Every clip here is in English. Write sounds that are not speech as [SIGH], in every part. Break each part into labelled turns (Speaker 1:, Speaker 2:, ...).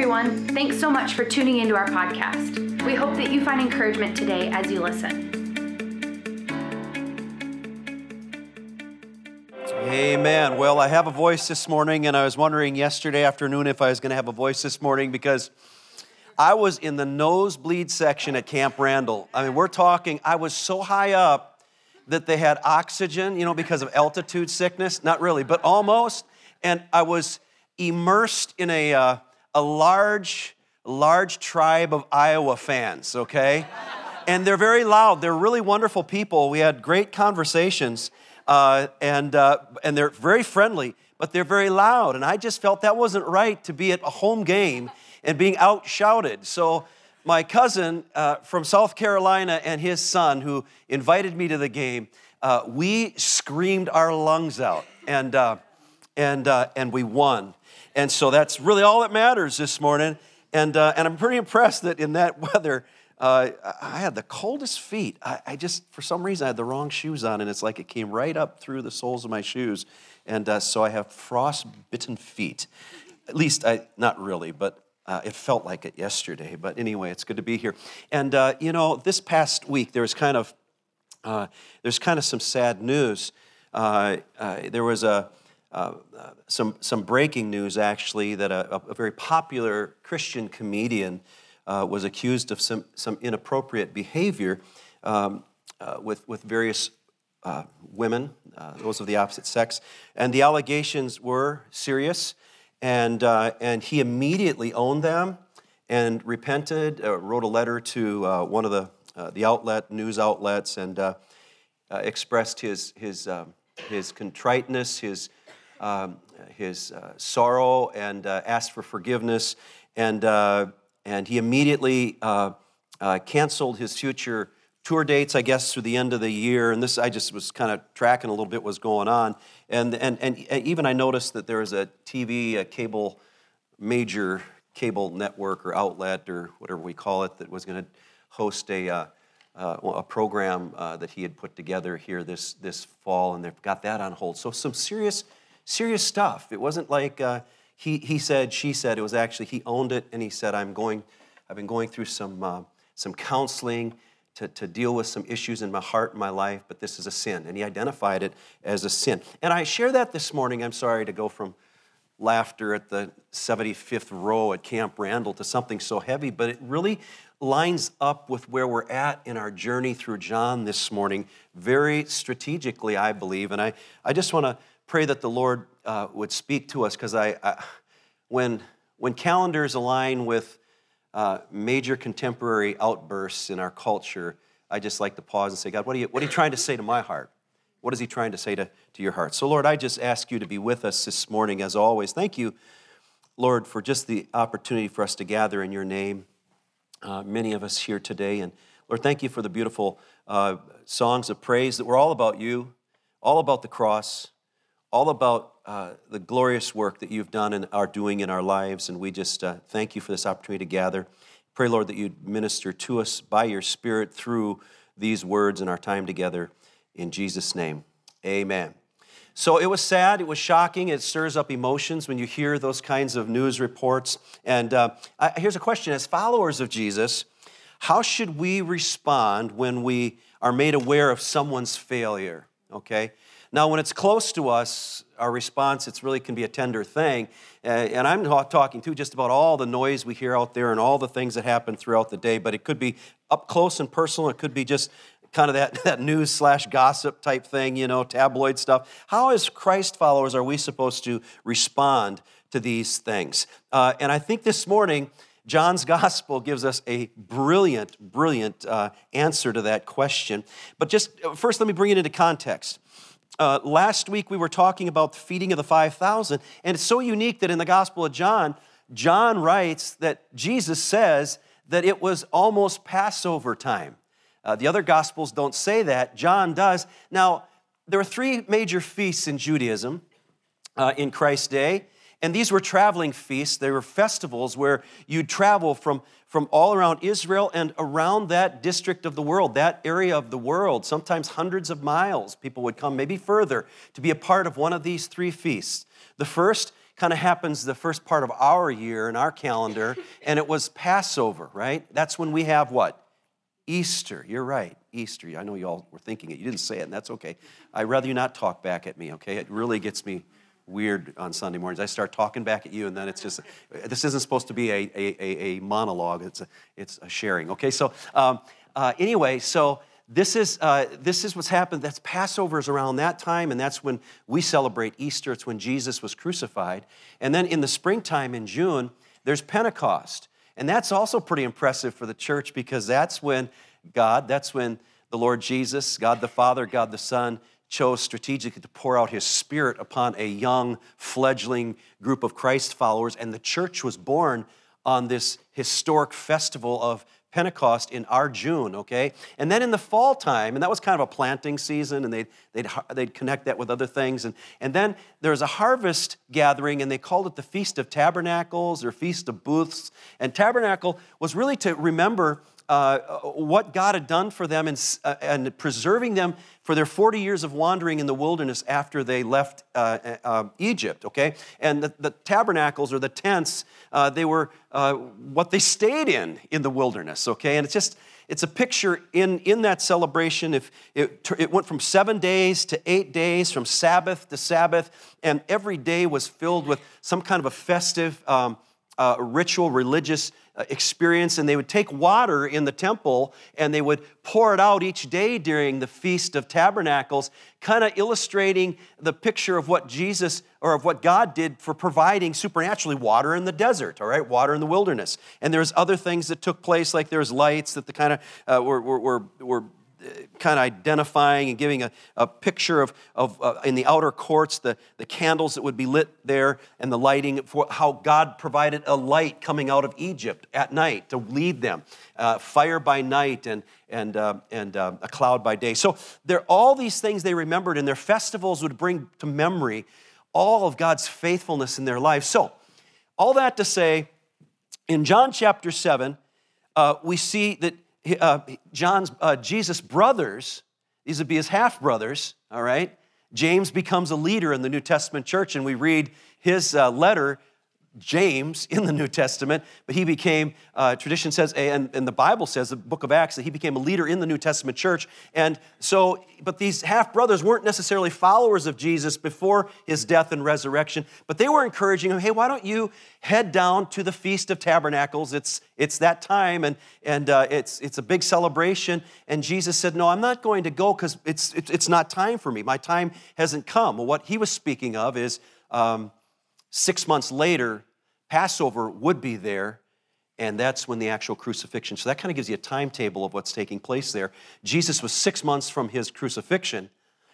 Speaker 1: everyone. Thanks so much for tuning into our podcast. We hope that you find encouragement today as you listen.
Speaker 2: Amen. Well, I have a voice this morning, and I was wondering yesterday afternoon if I was going to have a voice this morning because I was in the nosebleed section at Camp Randall. I mean, we're talking, I was so high up that they had oxygen, you know, because of altitude sickness. Not really, but almost. And I was immersed in a, uh, a large, large tribe of Iowa fans, okay? and they're very loud. They're really wonderful people. We had great conversations, uh, and, uh, and they're very friendly, but they're very loud. And I just felt that wasn't right to be at a home game and being out shouted. So my cousin uh, from South Carolina and his son, who invited me to the game, uh, we screamed our lungs out, and uh, and uh, and we won. And so that's really all that matters this morning. And uh, and I'm pretty impressed that in that [LAUGHS] weather. Uh, I had the coldest feet. I, I, just, for some reason, I had the wrong shoes on, and it's like it came right up through the soles of my shoes. And so I have frost-bitten feet. At least, I, not really, but uh, it felt like it yesterday, but anyway, it's good to be here. And uh, you know, this past week there was kind of uh, there's kind of some sad news. Uh, uh, there was a uh, some some breaking news actually that a, a very popular Christian comedian was accused of some some inappropriate behavior um, with with various women, those of the opposite sex, and the allegations were serious and, uh, and he immediately owned them and repented, uh, wrote a letter to uh, one of the, uh, the outlet, news outlets, and uh, uh, expressed his, his, um, his contriteness, his, um, his sorrow, and asked for forgiveness. And, and he immediately canceled his future tour dates, I guess, through the end of the year. And this, I just was kind of tracking a little bit what was going on. And, and, and even I noticed that there was a TV, a cable, major cable network or outlet or whatever we call it, that was going to host a, uh, uh, a program uh, that he had put together here this, this fall, and they've got that on hold. So some serious, serious stuff. It wasn't like uh, he, he said, she said. It was actually he owned it, and he said, "I'm going. I've been going through some uh, some counseling." to, to deal with some issues in my heart and my life, but this is a sin. And he identified it as a sin. And I share that this morning. I'm sorry to go from laughter at the 75th row at Camp Randall to something so heavy, but it really lines up with where we're at in our journey through John this morning, very strategically, I believe. And I, I just want to pray that the Lord uh, would speak to us because I, I, when, when calendars align with uh, major contemporary outbursts in our culture, I just like to pause and say, God, what are you, what are you trying to say to my heart? What is He trying to say to, to your heart? So, Lord, I just ask you to be with us this morning as always. Thank you, Lord, for just the opportunity for us to gather in your name. Uh, many of us here today. And Lord, thank you for the beautiful uh, songs of praise that were all about you, all about the cross, all about uh, the glorious work that you've done and are doing in our lives. And we just uh, thank you for this opportunity to gather. Pray, Lord, that you'd minister to us by your Spirit through these words and our time together. In Jesus' name, amen. So it was sad, it was shocking, it stirs up emotions when you hear those kinds of news reports. And uh, I, here's a question As followers of Jesus, how should we respond when we are made aware of someone's failure? Okay? Now, when it's close to us, our response, it really can be a tender thing. And I'm talking too just about all the noise we hear out there and all the things that happen throughout the day, but it could be up close and personal. It could be just kind of that, [LAUGHS] that news slash gossip type thing, you know, tabloid stuff. How, as Christ followers, are we supposed to respond to these things? Uh, and I think this morning, John's [LAUGHS] gospel gives us a brilliant, brilliant uh, answer to that question. But just uh, first, let me bring it into context. Uh, last week we were talking about the feeding of the 5,000, and it's so unique that in the Gospel of John, John writes that Jesus says that it was almost Passover time. Uh, the other Gospels don't say that, John does. Now, there are three major feasts in Judaism uh, in Christ's day. And these were traveling feasts. They were festivals where you'd travel from, from all around Israel and around that district of the world, that area of the world, sometimes hundreds of miles. People would come maybe further to be a part of one of these three feasts. The first kind of happens the first part of our year in our calendar, and it was Passover, right? That's when we have what? Easter. You're right, Easter. I know you all were thinking it. You didn't say it, and that's okay. I'd rather you not talk back at me, okay? It really gets me weird on Sunday mornings. I start talking back at you, and then it's just, this isn't supposed to be a, a, a monologue, it's a, it's a sharing, okay? So, um, uh, anyway, so this is, uh, this is what's happened. That's Passover is around that time, and that's when we celebrate Easter. It's when Jesus was crucified. And then in the springtime in June, there's Pentecost. And that's also pretty impressive for the church because that's when God, that's when the Lord Jesus, God the Father, God the Son, chose strategically to pour out his spirit upon a young, fledgling group of Christ followers. And the church was born on this historic festival of Pentecost in our June, okay? And then in the fall time, and that was kind of a planting season, and they'd, they'd, they'd connect that with other things. And, and then there was a harvest gathering, and they called it the Feast of Tabernacles or Feast of Booths. And tabernacle was really to remember uh, what God had done for them and, uh, and, preserving them for their 40 years of wandering in the wilderness after they left uh, uh um, Egypt, okay? And the, the, tabernacles or the tents, uh, they were uh, what they stayed in in the wilderness, okay? And it's just, it's a picture in, in that celebration. If it, it went from seven days to eight days, from Sabbath to Sabbath, and every day was filled with some kind of a festive, um, ritual, religious uh, experience, and they would take water in the temple and they would pour it out each day during the Feast of Tabernacles, kind of illustrating the picture of what Jesus or of what God did for providing supernaturally water in the desert, all right, water in the wilderness. And there's other things that took place, like there's lights that the kind of uh, were, were, were kind of identifying and giving a, a picture of, of uh, in the outer courts the, the candles that would be lit there and the lighting for how god provided a light coming out of egypt at night to lead them uh, fire by night and, and, uh, and uh, a cloud by day. So there all these things they remembered and their festivals would bring to memory all of god's faithfulness in their lives. So all that to say in john chapter 7 uh, we see that uh, John's, uh, Jesus' brothers, these would be his half brothers, all right? James becomes a leader in the New Testament church, and we read his uh, letter James in the New Testament, but he became, uh, tradition says, and, and the Bible says, the book of Acts, that he became a leader in the New Testament church. And so, but these half brothers weren't necessarily followers of Jesus before his death and resurrection, but they were encouraging him, hey, why don't you head down to the Feast of Tabernacles? It's, it's that time, and, and uh, it's, it's a big celebration. And Jesus said, no, I'm not going to go because it's, it's, not time for me. My time hasn't come. Well, what he was speaking of is, um, Six months later, Passover would be there, and that's when the actual crucifixion. So that kind of gives you a timetable of what's taking place there. Jesus was six months from his crucifixion,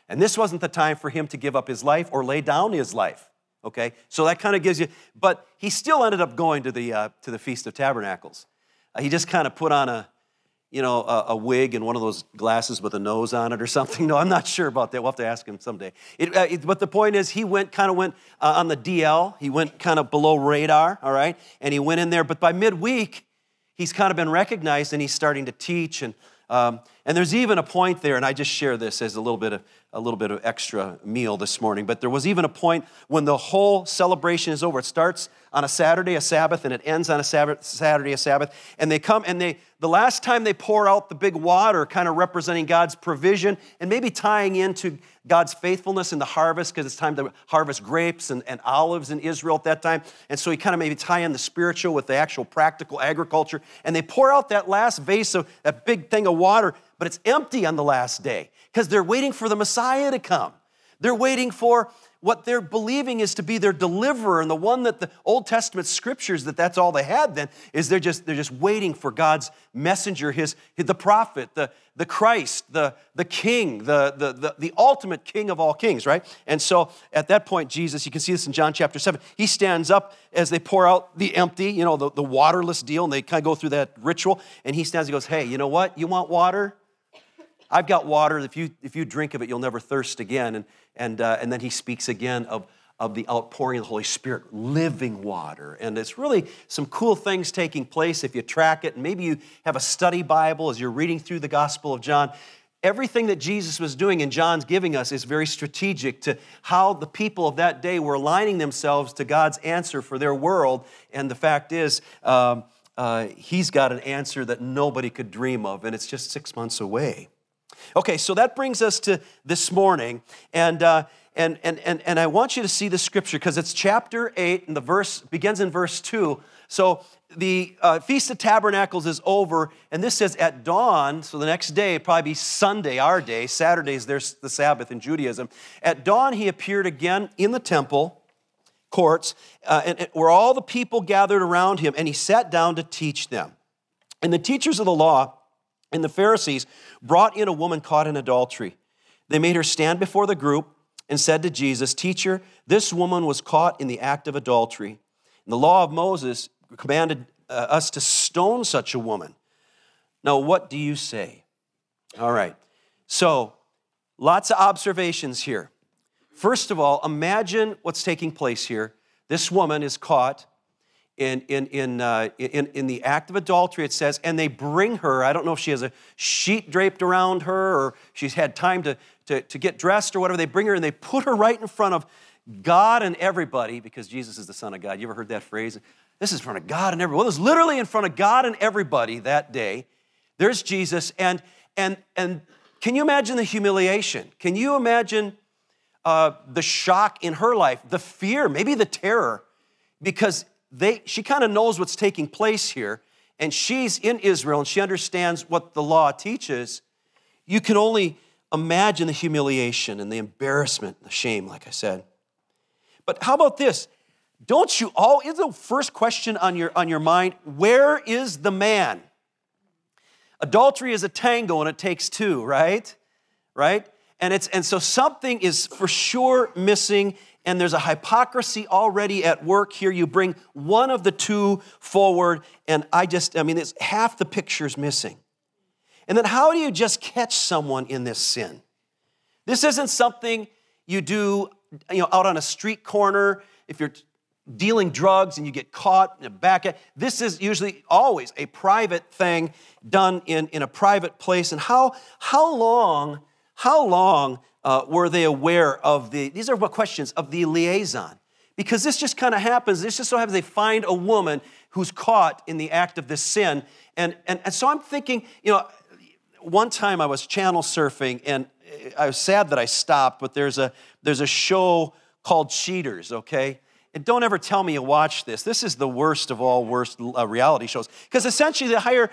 Speaker 2: and this wasn't the time for him to give up his life or lay down his life. Okay, so that kind of gives you, but he still ended up going to the uh, to the Feast of Tabernacles. Uh, he just kind of put on a you know, a, a, wig and one of those glasses with a nose on it or something. [LAUGHS] No, I'm not sure about that. We'll have to ask him someday. It, uh, it, but the point is, he went kind of went uh, on the DL. He went kind of below radar, all right? And he went in there. But by midweek, he's kind of been recognized and he's starting to teach. And, um, and there's even a point there, and I just share this as a little bit of a little bit of extra meal this morning. But there was even a point when the whole celebration is over. It starts on a Saturday, a Sabbath, and it ends on a Sabbath, Saturday, a Sabbath. And they come and they, the last time they pour out the big water, kind of representing God's provision and maybe tying into God's faithfulness in the harvest, because it's time to harvest grapes and, and olives in Israel at that time. And so he kind of maybe tie in the spiritual with the actual practical agriculture. And they pour out that last vase of that big thing of water, but it's empty on the last day because they're waiting for the Messiah to come. They're waiting for what they're believing is to be their deliverer and the one that the old testament scriptures that that's all they had then is they're just they're just waiting for god's messenger his, the prophet the, the christ the, the king the, the, the, the ultimate king of all kings right? And so at that point jesus you can see this in john chapter 7 he stands up as they pour out the empty you know the, the waterless deal and they kind of go through that ritual and he stands and goes hey you know what? You want water I've got water. If you, if you drink of it, you'll never thirst again. And, and, uh, and then he speaks again of, of the outpouring of the Holy Spirit, living water. And it's really some cool things taking place if you track it. And maybe you have a study Bible as you're reading through the Gospel of John. everything that Jesus was doing and John's giving us is very strategic to how the people of that day were aligning themselves to God's answer for their world. And the fact is, um, uh, he's got an answer that nobody could dream of, and it's just six months away. Okay, so that brings us to this morning, and uh, and and and and I want you to see the scripture because it's chapter eight, and the verse begins in verse two. So the uh, Feast of Tabernacles is over, and this says at dawn, so the next day, probably be Sunday, our day, Saturdays, there's the Sabbath in Judaism. At dawn, he appeared again in the temple courts, uh, and, and where all the people gathered around him, and he sat down to teach them. And the teachers of the law and the Pharisees brought in a woman caught in adultery. They made her stand before the group and said to Jesus, Teacher, this woman was caught in the act of adultery. And the law of Moses commanded uh, us to stone such a woman. Now, what do you say? All right. So, lots of observations here. First of all, imagine what's taking place here. This woman is caught in, in, in, uh, in, in the act of adultery, it says, and they bring her. I don't know if she has a sheet draped around her or she's had time to, to, to get dressed or whatever. They bring her and they put her right in front of God and everybody because Jesus is the Son of God. You ever heard that phrase? This is in front of God and everybody. Well, it was literally in front of God and everybody that day. There's Jesus, and and and can you imagine the humiliation? Can you imagine uh, the shock in her life, the fear, maybe the terror, because they she kind of knows what's taking place here, and she's in Israel and she understands what the law teaches. You can only imagine the humiliation and the embarrassment, the shame, like I said. But how about this? Don't you all, is the first question on your, on your mind, where is the man? Adultery is a tango and it takes two, right? Right? And it's and so something is for sure missing, and there's a hypocrisy already at work here. You bring one of the two forward, and I just, I mean, it's half the picture's missing. And then how do you just catch someone in this sin? This isn't something you do, you know, out on a street corner if you're dealing drugs and you get caught in back at this is usually always a private thing done in, in a private place and how how long how long uh, were they aware of the these are questions of the liaison because this just kind of happens this just so happens they find a woman who's caught in the act of this sin and, and and so i'm thinking you know one time i was channel surfing and i was sad that i stopped but there's a there's a show called cheaters okay and don't ever tell me you watch this. This is the worst of all worst uh, reality shows. Because essentially, they hire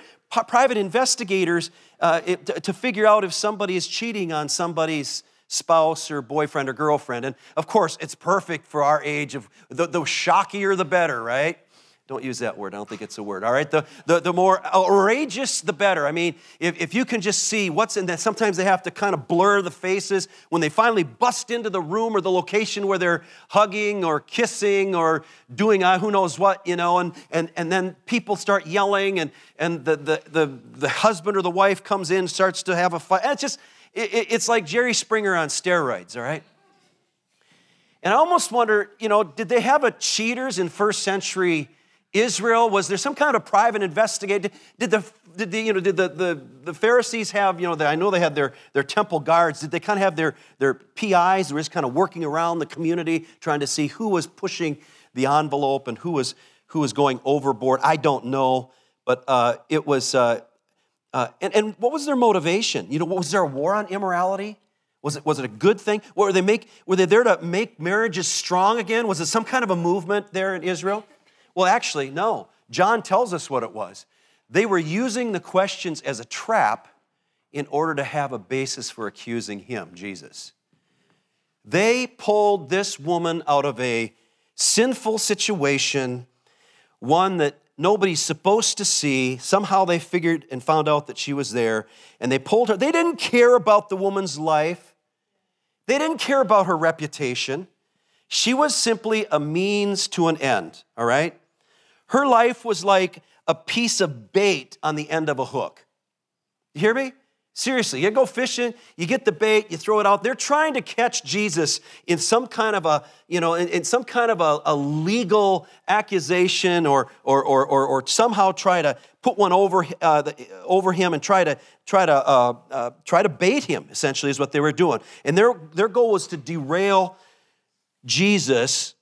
Speaker 2: private investigators uh, it, to, to figure out if somebody is cheating on somebody's spouse or boyfriend or girlfriend. And of course, it's perfect for our age of the, the shockier the better, right? Don't use that word. I don't think it's a word. All right. The, the, the more outrageous, the better. I mean, if, if you can just see what's in that, sometimes they have to kind of blur the faces when they finally bust into the room or the location where they're hugging or kissing or doing uh, who knows what, you know, and, and, and then people start yelling and, and the, the, the, the husband or the wife comes in, starts to have a fight. It's just, it, it's like Jerry Springer on steroids, all right? And I almost wonder, you know, did they have a cheaters in first century? Israel? Was there some kind of private investigation? Did the, did the, you know, did the, the, the Pharisees have, you know, the, I know they had their, their temple guards. Did they kind of have their, their PIs who were just kind of working around the community trying to see who was pushing the envelope and who was, who was going overboard? I don't know, but uh, it was, uh, uh, and, and what was their motivation? You know, was there a war on immorality? Was it, was it a good thing? Were they, make, were they there to make marriages strong again? Was it some kind of a movement there in Israel? Well, actually, no. John tells us what it was. They were using the questions as a trap in order to have a basis for accusing him, Jesus. They pulled this woman out of a sinful situation, one that nobody's supposed to see. Somehow they figured and found out that she was there, and they pulled her. They didn't care about the woman's life, they didn't care about her reputation. She was simply a means to an end, all right? Her life was like a piece of bait on the end of a hook. You hear me? Seriously, you go fishing, you get the bait, you throw it out. They're trying to catch Jesus in some kind of a, you know, in, in some kind of a, a legal accusation or, or, or, or, or, somehow try to put one over, uh, the, over him and try to, try, to, uh, uh, try to bait him, essentially, is what they were doing. And their, their goal was to derail Jesus,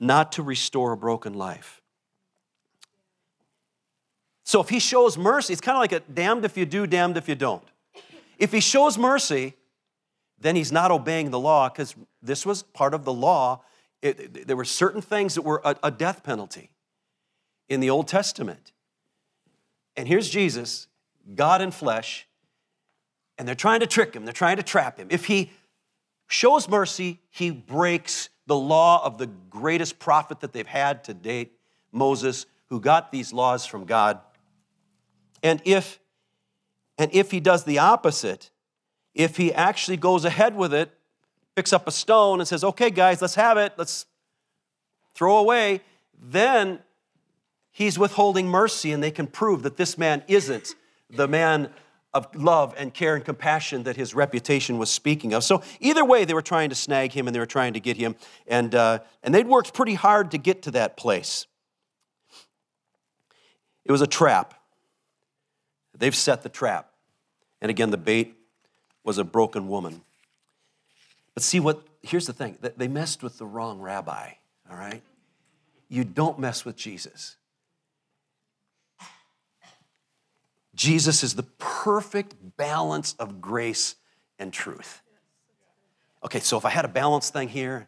Speaker 2: not to restore a broken life. So if he shows mercy, it's kind of like a damned if you do, damned if you don't. If he shows mercy, then he's not obeying the law because this was part of the law. It, there were certain things that were a, a death penalty in the Old Testament. And here's Jesus, God in flesh, and they're trying to trick him, they're trying to trap him. If he shows mercy, he breaks the law of the greatest prophet that they've had to date, Moses, who got these laws from God. And if and if he does the opposite, if he actually goes ahead with it, picks up a stone and says, okay, guys, let's have it, let's throw away, then he's withholding mercy and they can prove that this man isn't the man of love and care and compassion that his reputation was speaking of. So, either way, they were trying to snag him and they were trying to get him, and, uh, and they'd worked pretty hard to get to that place. It was a trap. They've set the trap. And again, the bait was a broken woman. But see what, here's the thing they messed with the wrong rabbi, all right? You don't mess with Jesus. Jesus is the perfect balance of grace and truth. Okay, so if I had a balance thing here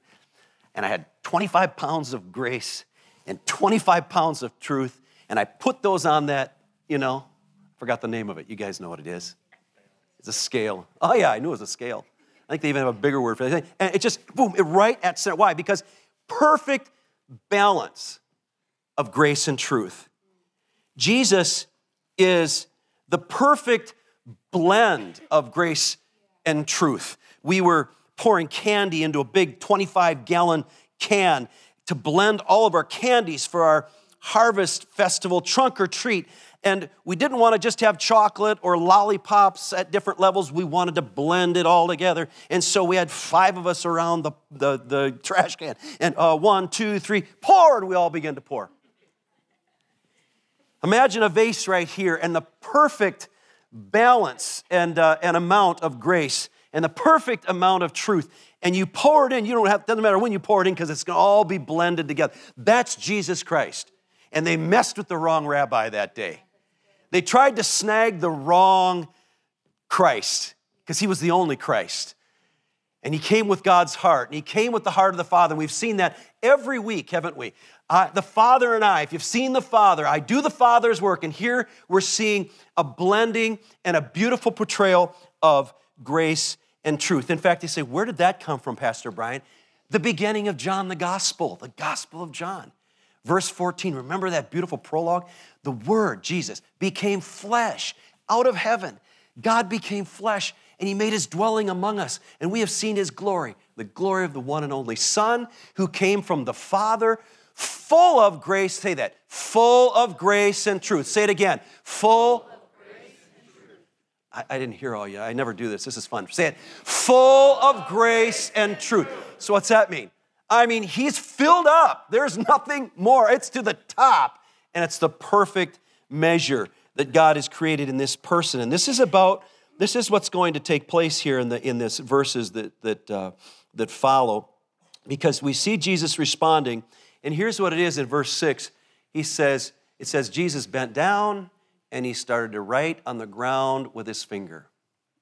Speaker 2: and I had 25 pounds of grace and 25 pounds of truth, and I put those on that, you know, forgot the name of it. You guys know what it is. It's a scale. Oh, yeah, I knew it was a scale. I think they even have a bigger word for it. And it just, boom, it right at center. Why? Because perfect balance of grace and truth. Jesus is the perfect blend of grace and truth. We were pouring candy into a big 25 gallon can to blend all of our candies for our harvest festival trunk or treat. And we didn't want to just have chocolate or lollipops at different levels. We wanted to blend it all together. And so we had five of us around the, the, the trash can. And uh, one, two, three, pour, and we all began to pour. Imagine a vase right here and the perfect balance and, uh, and amount of grace and the perfect amount of truth. And you pour it in, you don't have, doesn't matter when you pour it in because it's going to all be blended together. That's Jesus Christ. And they messed with the wrong rabbi that day. They tried to snag the wrong Christ because he was the only Christ. And he came with God's heart, and he came with the heart of the Father. And we've seen that every week, haven't we? Uh, the Father and I, if you've seen the Father, I do the Father's work. And here we're seeing a blending and a beautiful portrayal of grace and truth. In fact, you say, Where did that come from, Pastor Brian? The beginning of John the Gospel, the Gospel of John. Verse 14, remember that beautiful prologue? The Word, Jesus, became flesh out of heaven. God became flesh and He made His dwelling among us. And we have seen His glory, the glory of the one and only Son who came from the Father, full of grace. Say that, full of grace and truth. Say it again, full. I, I didn't hear all you. I never do this. This is fun. Say it. Full of grace and truth. So, what's that mean? I mean, he's filled up. There's nothing more. It's to the top, and it's the perfect measure that God has created in this person. And this is about, this is what's going to take place here in, the, in this verses that, that, uh, that follow, because we see Jesus responding. And here's what it is in verse 6. He says, it says, Jesus bent down and he started to write on the ground with his finger.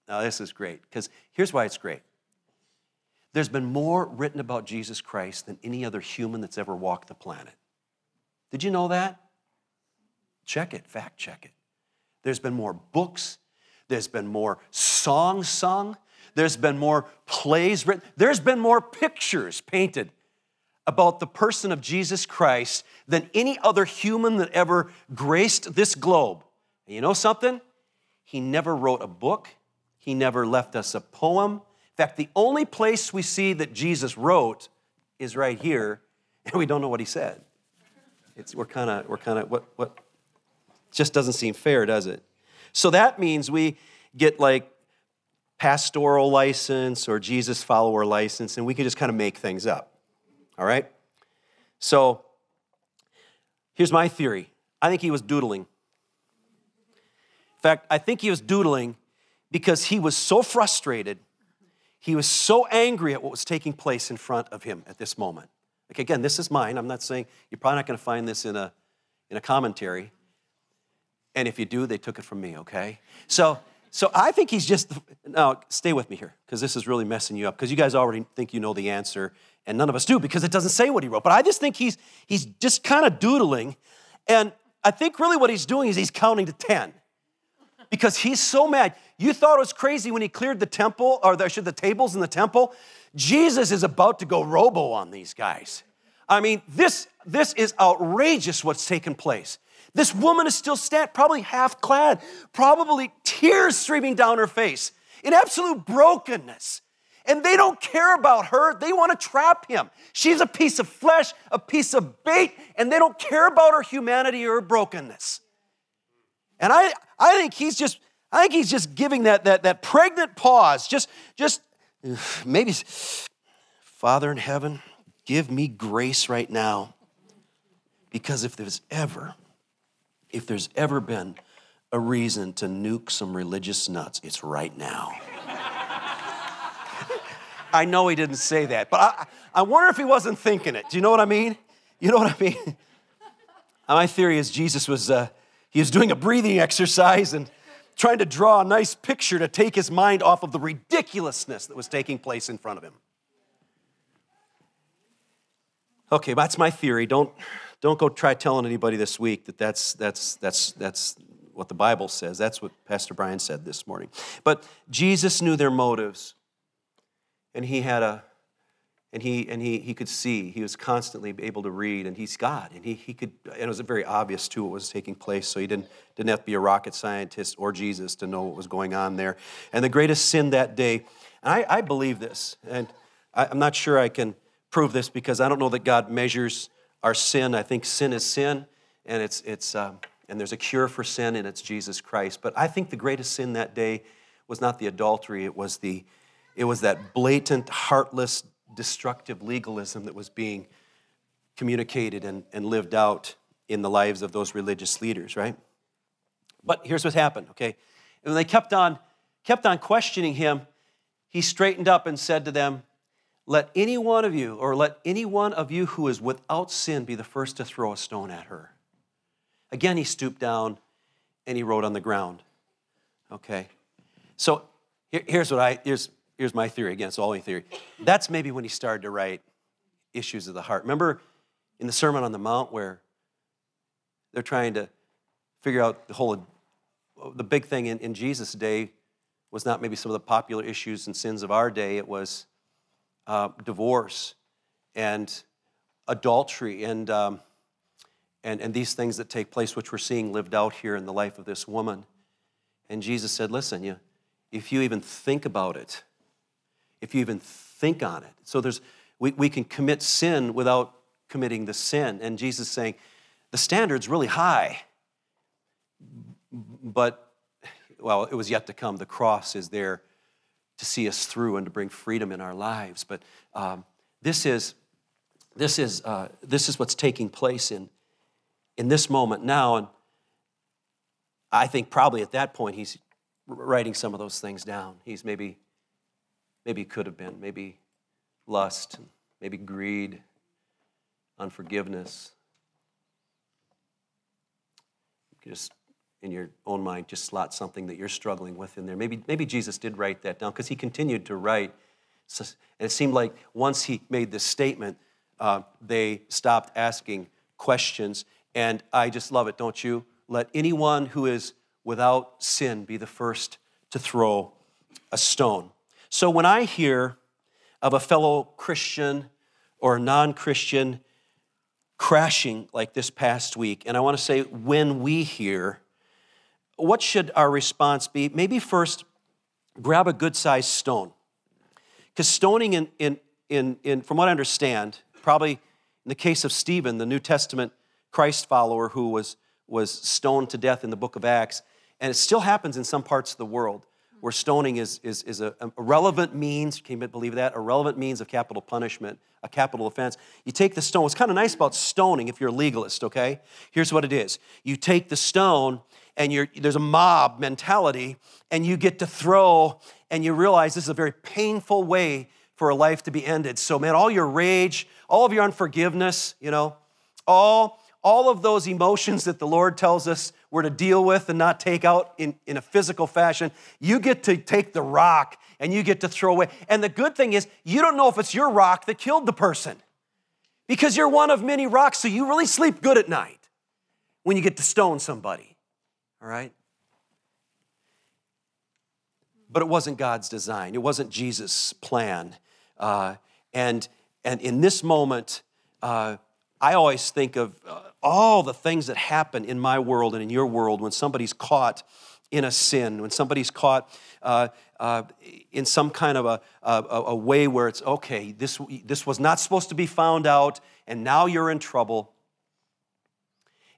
Speaker 2: Now, this is great, because here's why it's great. There's been more written about Jesus Christ than any other human that's ever walked the planet. Did you know that? Check it, fact check it. There's been more books, there's been more songs sung, there's been more plays written, there's been more pictures painted about the person of Jesus Christ than any other human that ever graced this globe. And you know something? He never wrote a book, he never left us a poem, in fact, the only place we see that Jesus wrote is right here, [LAUGHS] and we don't know what he said. It's, we're kind of, we're kind of, what, what, just doesn't seem fair, does it? So that means we, get like pastoral license or Jesus follower license, and we can just kind of make things up. All right? So here's my theory I think he was doodling. In fact, I think he was doodling because he was so frustrated, he was so angry at what was taking place in front of him at this moment. Like, again, this is mine. I'm not saying you're probably not going to find this in a, in a commentary. And if you do, they took it from me, okay? So, so I think he's just, now stay with me here, because this is really messing you up, because you guys already think you know the answer, and none of us do, because it doesn't say what he wrote. But I just think he's, he's just kind of doodling. And I think really what he's doing is he's counting to 10 because he's so mad. You thought it was crazy when he cleared the temple, or the, should the tables in the temple. Jesus is about to go robo on these guys. I mean, this, this is outrageous what's taken place. This woman is still standing, probably half clad, probably tears streaming down her face in absolute brokenness. And they don't care about her. They want to trap him. She's a piece of flesh, a piece of bait, and they don't care about her humanity or her brokenness. And I, I think he's just, I think he's just giving that, that, that pregnant pause, just, just [SIGHS] maybe, Father in heaven, give me grace right now. Because if there's ever, if there's ever been a reason to nuke some religious nuts, it's right now. [LAUGHS] I know he didn't say that, but I, I wonder if he wasn't thinking it. Do you know what I mean? You know what I mean? [LAUGHS] My theory is Jesus was, uh, he was doing a breathing exercise and trying to draw a nice picture to take his mind off of the ridiculousness that was taking place in front of him. Okay, that's my theory. Don't, don't go try telling anybody this week that that's, that's, that's, that's what the Bible says. That's what Pastor Brian said this morning. But Jesus knew their motives, and he had a and he and he he could see he was constantly able to read and he's god and he, he could and it was very obvious too what was taking place. So he didn't didn't have to be a rocket scientist or jesus to know what was going on there. And the greatest sin that day and i, I believe this and I, i'm not sure i can prove this because i don't know that god measures our sin. I think sin is sin and it's it's um, and there's a cure for sin and it's jesus christ. But i think the greatest sin that day was not the adultery. It was the it was that blatant heartless destructive legalism that was being communicated and, and lived out in the lives of those religious leaders, right? But here's what happened, okay? And when they kept on, kept on questioning him, he straightened up and said to them, Let any one of you, or let any one of you who is without sin be the first to throw a stone at her. Again, he stooped down and he wrote on the ground. Okay? So here's what I, here's, here's my theory again, it's all in theory. That's maybe when he started to write issues of the heart. Remember in the Sermon on the Mount where they're trying to figure out the whole, the big thing in, in Jesus' day was not maybe some of the popular issues and sins of our day, it was uh, divorce and adultery and, um, and, and these things that take place, which we're seeing lived out here in the life of this woman. And Jesus said, Listen, you, if you even think about it, if you even think on it. So there's, we, we can commit sin without committing the sin. And Jesus saying, the standard's really high. But, well, it was yet to come. The cross is there to see us through and to bring freedom in our lives. But um, this is, this is, uh, this is what's taking place in, in this moment now. And I think probably at that point he's writing some of those things down. He's maybe Maybe it could have been. Maybe lust, maybe greed, unforgiveness. Just in your own mind, just slot something that you're struggling with in there. Maybe, maybe Jesus did write that down because he continued to write. And it seemed like once he made this statement, uh, they stopped asking questions. And I just love it, don't you? Let anyone who is without sin be the first to throw a stone. So when I hear of a fellow Christian or non Christian crashing like this past week, and I want to say when we hear, what should our response be? Maybe first, grab a good sized stone. Because stoning, in, in, in, in, from what I understand, probably in the case of Stephen, the New Testament Christ follower who was, was stoned to death in the book of Acts, and it still happens in some parts of the world where stoning is, is, is a, a relevant means, can you believe that? A relevant means of capital punishment, a capital offense. You take the stone. What's kind of nice about stoning, if you're a legalist, okay? Here's what it is you take the stone, and you're, there's a mob mentality, and you get to throw, and you realize this is a very painful way for a life to be ended. So, man, all your rage, all of your unforgiveness, you know, all all of those emotions that the Lord tells us we're to deal with and not take out in, in a physical fashion, you get to take the rock and you get to throw away. And the good thing is, you don't know if it's your rock that killed the person because you're one of many rocks, so you really sleep good at night when you get to stone somebody, all right? But it wasn't God's design, it wasn't Jesus' plan. Uh, and, and in this moment, uh, I always think of uh, all the things that happen in my world and in your world when somebody's caught in a sin, when somebody's caught uh, uh, in some kind of a, a, a, way where it's okay, this, this was not supposed to be found out, and now you're in trouble.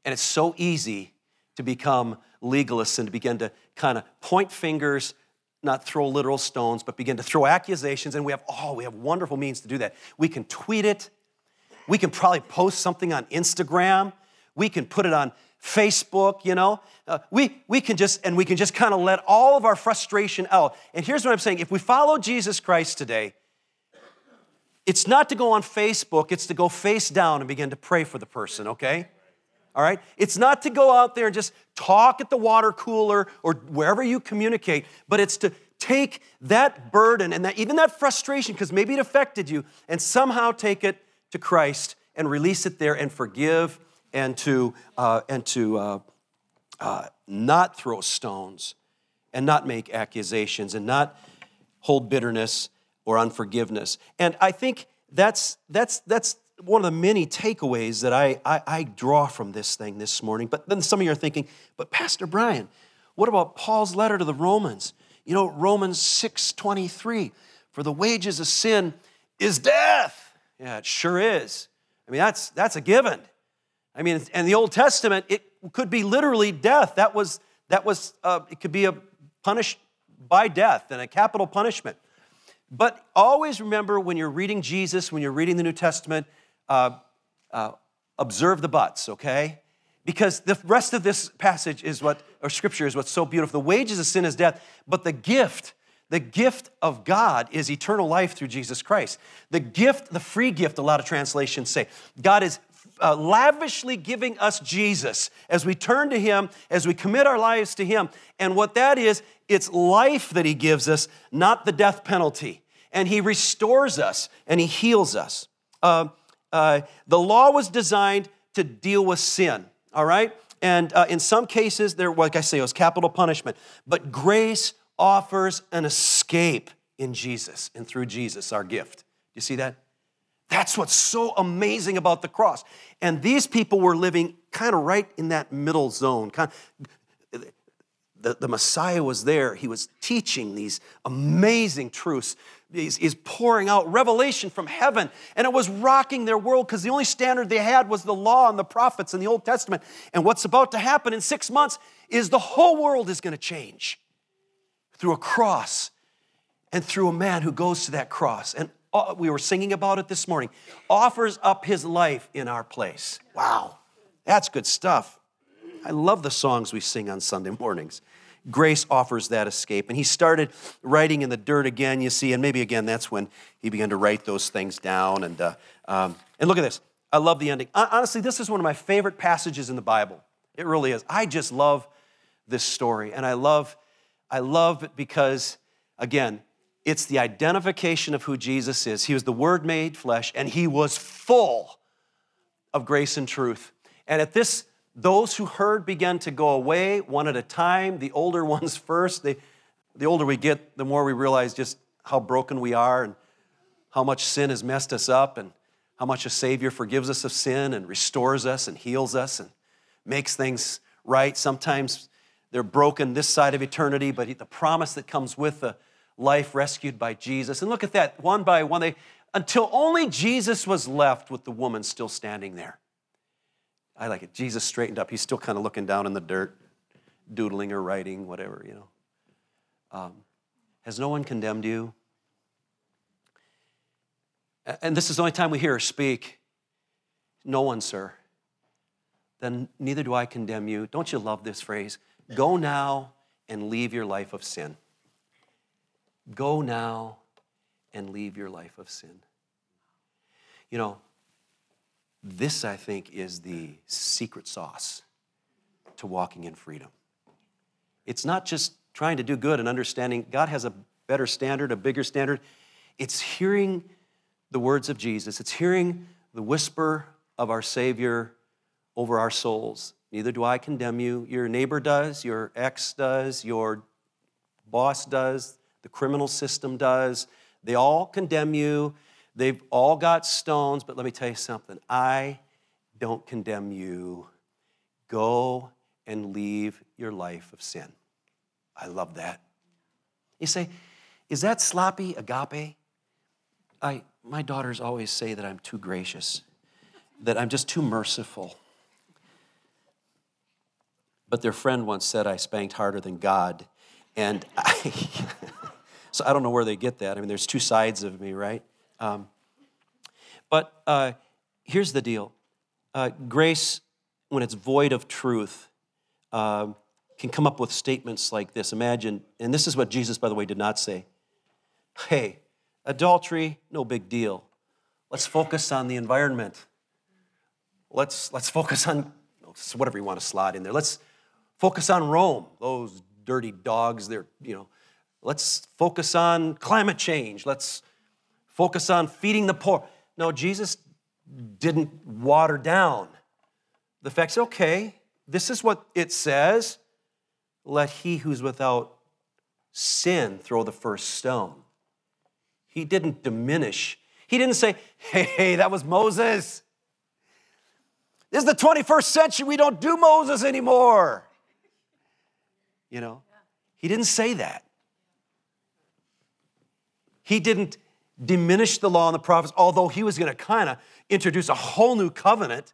Speaker 2: And it's so easy to become legalists and to begin to kind of point fingers, not throw literal stones, but begin to throw accusations. And we have, oh, we have wonderful means to do that. We can tweet it, we can probably post something on Instagram. We can put it on Facebook, you know. Uh, we, we can just, and we can just kind of let all of our frustration out. And here's what I'm saying if we follow Jesus Christ today, it's not to go on Facebook, it's to go face down and begin to pray for the person, okay? All right? It's not to go out there and just talk at the water cooler or wherever you communicate, but it's to take that burden and that even that frustration, because maybe it affected you, and somehow take it to Christ and release it there and forgive and to, uh, and to uh, uh, not throw stones and not make accusations and not hold bitterness or unforgiveness. And I think that's, that's, that's one of the many takeaways that I, I, I draw from this thing this morning. But then some of you are thinking, but Pastor Brian, what about Paul's letter to the Romans? You know, Romans 6 23, for the wages of sin is death. Yeah, it sure is. I mean, that's, that's a given. I mean, in the Old Testament, it could be literally death. That was, that was uh, it could be a punished by death and a capital punishment. But always remember when you're reading Jesus, when you're reading the New Testament, uh, uh, observe the buts, okay? Because the rest of this passage is what, or scripture is what's so beautiful. The wages of sin is death, but the gift the gift of God is eternal life through Jesus Christ. The gift, the free gift, a lot of translations say, God is uh, lavishly giving us Jesus as we turn to Him, as we commit our lives to Him. And what that is, it's life that He gives us, not the death penalty. And He restores us and He heals us. Uh, uh, the law was designed to deal with sin, all right? And uh, in some cases, there, like I say, it was capital punishment. But grace offers an escape in Jesus and through Jesus, our gift. You see that? That's what's so amazing about the cross. And these people were living kind of right in that middle zone. The, the Messiah was there. He was teaching these amazing truths. He's, he's pouring out revelation from heaven. And it was rocking their world because the only standard they had was the law and the prophets in the Old Testament. And what's about to happen in six months is the whole world is going to change through a cross and through a man who goes to that cross. And uh, we were singing about it this morning, offers up his life in our place. Wow, that's good stuff. I love the songs we sing on Sunday mornings. Grace offers that escape. And he started writing in the dirt again, you see, and maybe again that's when he began to write those things down. And, uh, um, and look at this. I love the ending. Honestly, this is one of my favorite passages in the Bible. It really is. I just love this story. And I love I love it because, again, it's the identification of who Jesus is. He was the Word made flesh, and He was full of grace and truth. And at this, those who heard began to go away one at a time, the older [LAUGHS] ones first. They, the older we get, the more we realize just how broken we are and how much sin has messed us up and how much a Savior forgives us of sin and restores us and heals us and makes things right. Sometimes they're broken this side of eternity, but the promise that comes with the life rescued by Jesus. And look at that, one by one, they until only Jesus was left with the woman still standing there. I like it. Jesus straightened up. He's still kind of looking down in the dirt, doodling or writing, whatever, you know. Um, Has no one condemned you? And this is the only time we hear her speak. No one, sir. Then neither do I condemn you. Don't you love this phrase? Go now and leave your life of sin. Go now and leave your life of sin. You know, this, I think, is the secret sauce to walking in freedom. It's not just trying to do good and understanding God has a better standard, a bigger standard. It's hearing the words of Jesus, it's hearing the whisper of our Savior over our souls. Neither do I condemn you. Your neighbor does, your ex does, your boss does, the criminal system does. They all condemn you. They've all got stones, but let me tell you something. I don't condemn you. Go and leave your life of sin. I love that. You say, is that sloppy agape? I, my daughters always say that I'm too gracious, that I'm just too merciful. But their friend once said I spanked harder than God. And I, [LAUGHS] so I don't know where they get that. I mean, there's two sides of me, right? Um, but uh, here's the deal uh, grace, when it's void of truth, uh, can come up with statements like this. Imagine, and this is what Jesus, by the way, did not say. Hey, adultery, no big deal. Let's focus on the environment. Let's, let's focus on whatever you want to slot in there. Let's focus on Rome, those dirty dogs. They're, you know, let's focus on climate change. Let's focus on feeding the poor. No, Jesus didn't water down the facts. Okay, this is what it says. Let he who's without sin throw the first stone. He didn't diminish. He didn't say, hey, that was Moses. This is the 21st century. We don't do Moses anymore. You know, he didn't say that. He didn't diminish the law and the prophets, although he was going to kind of introduce a whole new covenant.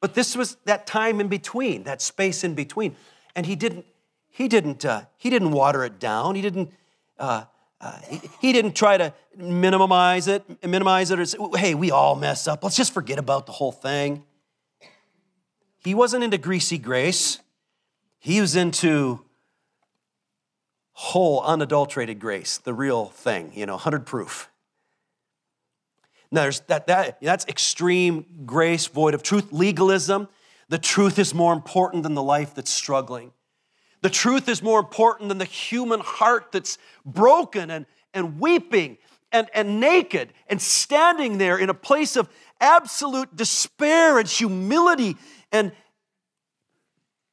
Speaker 2: But this was that time in between, that space in between. And he didn't, he didn't, uh, he didn't water it down. He didn't, uh, uh, he, he, didn't try to minimize it, minimize it, or say, hey, we all mess up. Let's just forget about the whole thing. He wasn't into greasy grace. He was into whole, unadulterated grace, the real thing, you know, 100 proof. Now, there's that, that, that's extreme grace, void of truth. Legalism, the truth is more important than the life that's struggling. The truth is more important than the human heart that's broken and, and weeping and, and naked and standing there in a place of absolute despair and humility and,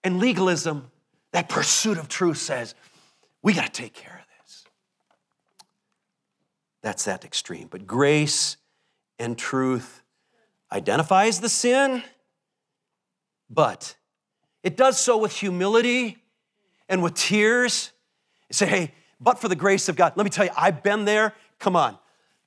Speaker 2: and legalism. That pursuit of truth says, we got to take care of this. That's that extreme. But grace and truth identifies the sin, but it does so with humility and with tears. You say, hey, but for the grace of God, let me tell you, I've been there. Come on,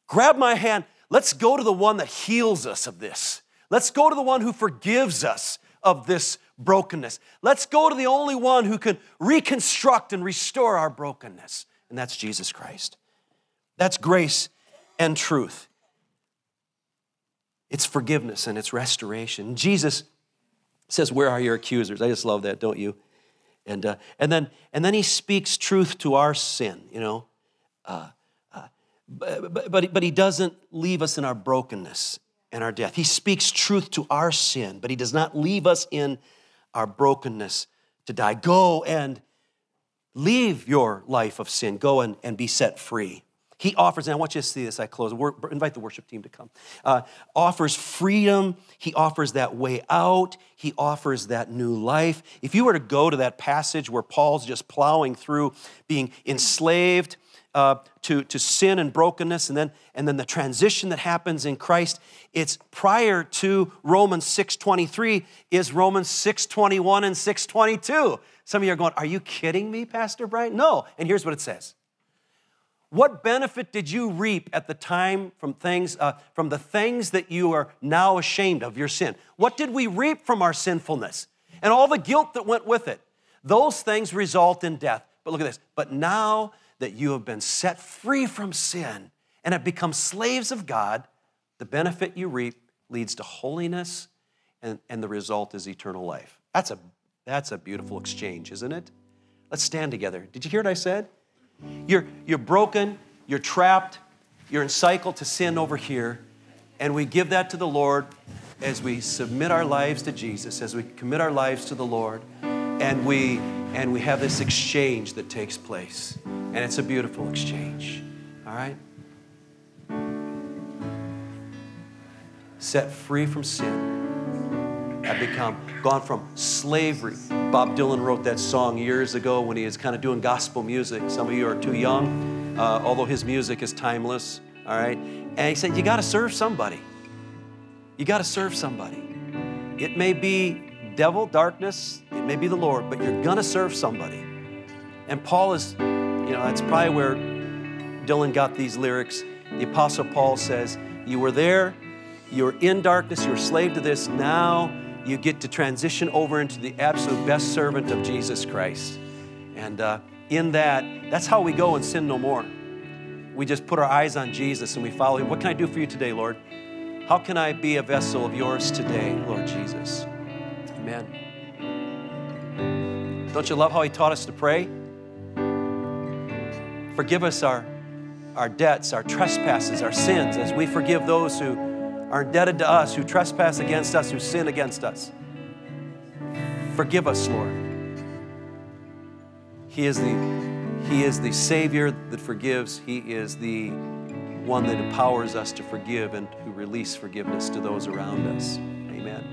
Speaker 2: grab my hand. Let's go to the one that heals us of this. Let's go to the one who forgives us of this brokenness. Let's go to the only one who can reconstruct and restore our brokenness, and that's Jesus Christ. That's grace and truth. It's forgiveness and it's restoration. Jesus says, Where are your accusers? I just love that, don't you? And, uh, and, then, and then he speaks truth to our sin, you know. Uh, uh, but, but, but he doesn't leave us in our brokenness and our death. He speaks truth to our sin, but he does not leave us in our brokenness to die. Go and leave your life of sin. Go and, and be set free. He offers, and I want you to see this, I close. invite the worship team to come. Uh, offers freedom. He offers that way out. He offers that new life. If you were to go to that passage where Paul's just plowing through being enslaved uh, to, to sin and brokenness, and then, and then the transition that happens in Christ, it's prior to Romans 6.23 is Romans 6.21 and 6.22. Some of you are going, are you kidding me, Pastor Brian? No, and here's what it says. What benefit did you reap at the time from things, uh, from the things that you are now ashamed of, your sin? What did we reap from our sinfulness? And all the guilt that went with it. Those things result in death. But look at this. But now that you have been set free from sin and have become slaves of God, the benefit you reap leads to holiness, and, and the result is eternal life. That's a, that's a beautiful exchange, isn't it? Let's stand together. Did you hear what I said? You're, you're broken, you're trapped, you're encircled to sin over here, and we give that to the Lord as we submit our lives to Jesus, as we commit our lives to the Lord, and we and we have this exchange that takes place. And it's a beautiful exchange. All right? Set free from sin. I've become gone from slavery. Bob Dylan wrote that song years ago when he was kind of doing gospel music. Some of you are too young, uh, although his music is timeless. All right? And he said, You got to serve somebody. You got to serve somebody. It may be devil, darkness, it may be the Lord, but you're going to serve somebody. And Paul is, you know, that's probably where Dylan got these lyrics. The Apostle Paul says, You were there, you were in darkness, you were slave to this. Now you get to transition over into the absolute best servant of Jesus Christ. And uh, in that, that's how we go and sin no more. We just put our eyes on Jesus and we follow him. What can I do for you today, Lord? How can I be a vessel of yours today, Lord Jesus? Amen. Don't you love how he taught us to pray? Forgive us our, our debts, our trespasses, our sins, as we forgive those who are indebted to us, who trespass against us, who sin against us. Forgive us, Lord. He is the he is the Savior that forgives. He is the one that empowers us to forgive and to release forgiveness to those around us. Amen.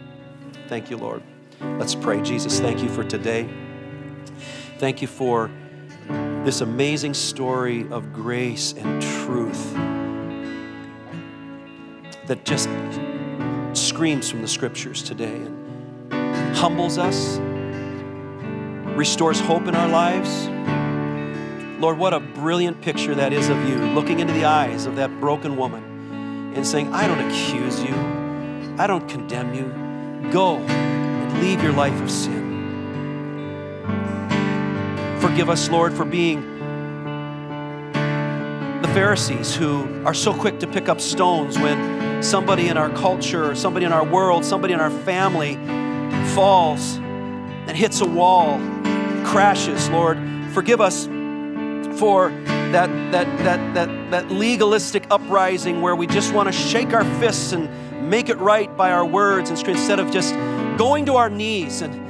Speaker 2: Thank you, Lord. Let's pray. Jesus, thank you for today. Thank you for this amazing story of grace and truth that just screams from the scriptures today and humbles us, restores hope in our lives. Lord, what a brilliant picture that is of you, looking into the eyes of that broken woman and saying, I don't accuse you, I don't condemn you. Go and leave your life of sin. Forgive us, Lord, for being the Pharisees who are so quick to pick up stones when somebody in our culture, somebody in our world, somebody in our family falls and hits a wall, crashes. Lord, forgive us for that, that, that, that, that legalistic uprising where we just want to shake our fists and make it right by our words instead of just going to our knees and,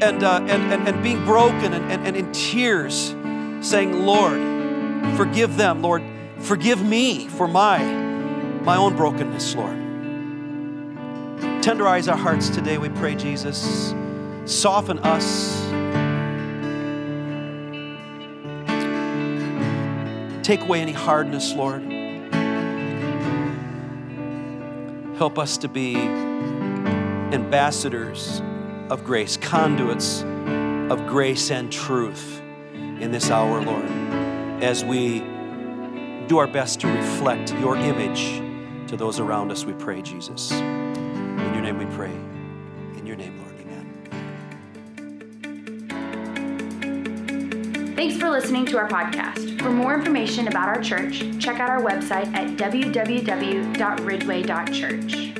Speaker 2: and, uh, and, and, and being broken and, and, and in tears, saying, Lord, forgive them. Lord, forgive me for my, my own brokenness, Lord. Tenderize our hearts today, we pray, Jesus. Soften us. Take away any hardness, Lord. Help us to be ambassadors of grace, conduits of grace and truth in this hour, Lord, as we do our best to reflect your image to those around us, we pray, Jesus. In your name we pray. In your name, Lord. Amen.
Speaker 1: Thanks for listening to our podcast. For more information about our church, check out our website at www.ridgeway.church.